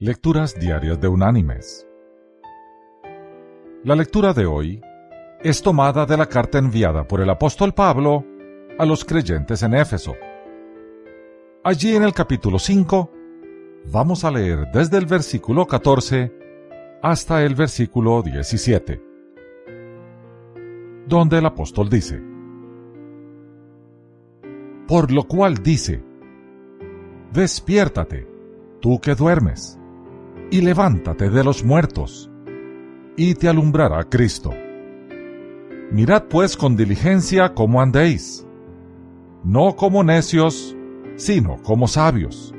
Lecturas Diarias de Unánimes. La lectura de hoy es tomada de la carta enviada por el apóstol Pablo a los creyentes en Éfeso. Allí en el capítulo 5 vamos a leer desde el versículo 14 hasta el versículo 17, donde el apóstol dice, Por lo cual dice, Despiértate, tú que duermes y levántate de los muertos, y te alumbrará Cristo. Mirad pues con diligencia cómo andéis, no como necios, sino como sabios,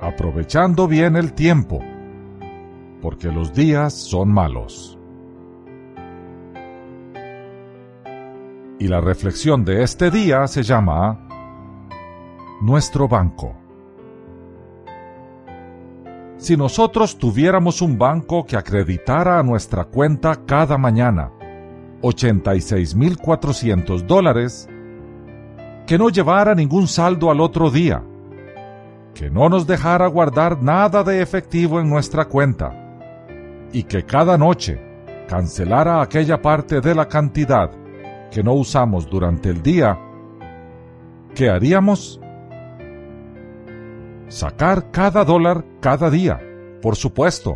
aprovechando bien el tiempo, porque los días son malos. Y la reflexión de este día se llama Nuestro Banco. Si nosotros tuviéramos un banco que acreditara a nuestra cuenta cada mañana 86.400 dólares, que no llevara ningún saldo al otro día, que no nos dejara guardar nada de efectivo en nuestra cuenta y que cada noche cancelara aquella parte de la cantidad que no usamos durante el día, ¿qué haríamos? Sacar cada dólar cada día, por supuesto,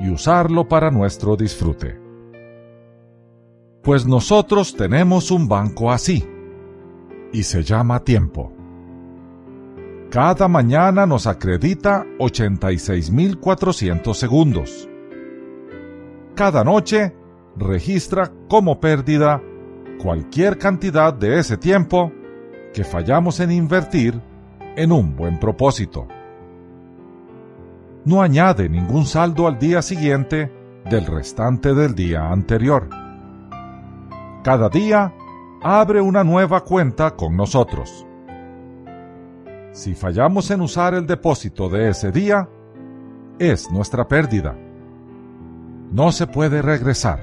y usarlo para nuestro disfrute. Pues nosotros tenemos un banco así, y se llama tiempo. Cada mañana nos acredita 86.400 segundos. Cada noche registra como pérdida cualquier cantidad de ese tiempo que fallamos en invertir en un buen propósito. No añade ningún saldo al día siguiente del restante del día anterior. Cada día abre una nueva cuenta con nosotros. Si fallamos en usar el depósito de ese día, es nuestra pérdida. No se puede regresar.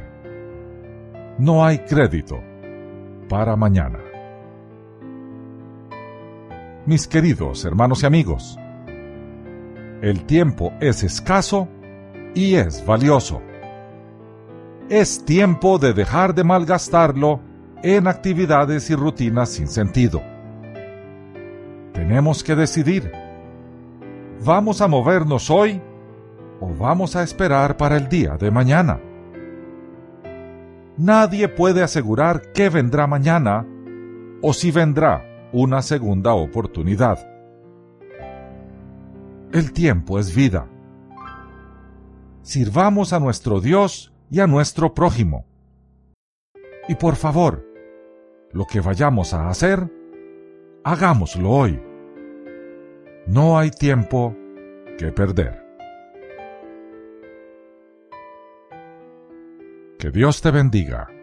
No hay crédito para mañana mis queridos hermanos y amigos. El tiempo es escaso y es valioso. Es tiempo de dejar de malgastarlo en actividades y rutinas sin sentido. Tenemos que decidir. ¿Vamos a movernos hoy o vamos a esperar para el día de mañana? Nadie puede asegurar qué vendrá mañana o si vendrá una segunda oportunidad. El tiempo es vida. Sirvamos a nuestro Dios y a nuestro prójimo. Y por favor, lo que vayamos a hacer, hagámoslo hoy. No hay tiempo que perder. Que Dios te bendiga.